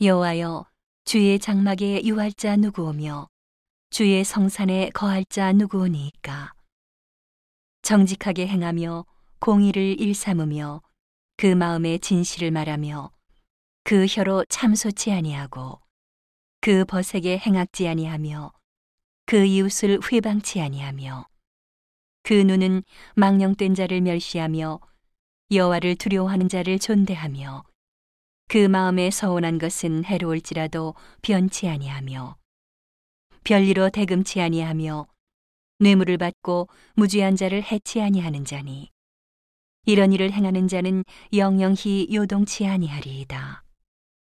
여호와여 주의 장막에 유할 자 누구오며 주의 성산에 거할 자 누구오니이까? 정직하게 행하며 공의를 일삼으며 그 마음에 진실을 말하며 그 혀로 참소치 아니하고 그 벗에게 행악지 아니하며 그 이웃을 회방치 아니하며 그 눈은 망령된 자를 멸시하며 여호와를 두려워하는 자를 존대하며 그 마음에 서운한 것은 해로울지라도 변치 아니하며 별리로 대금치 아니하며 뇌물을 받고 무죄한 자를 해치 아니하는 자니 이런 일을 행하는 자는 영영히 요동치 아니하리이다.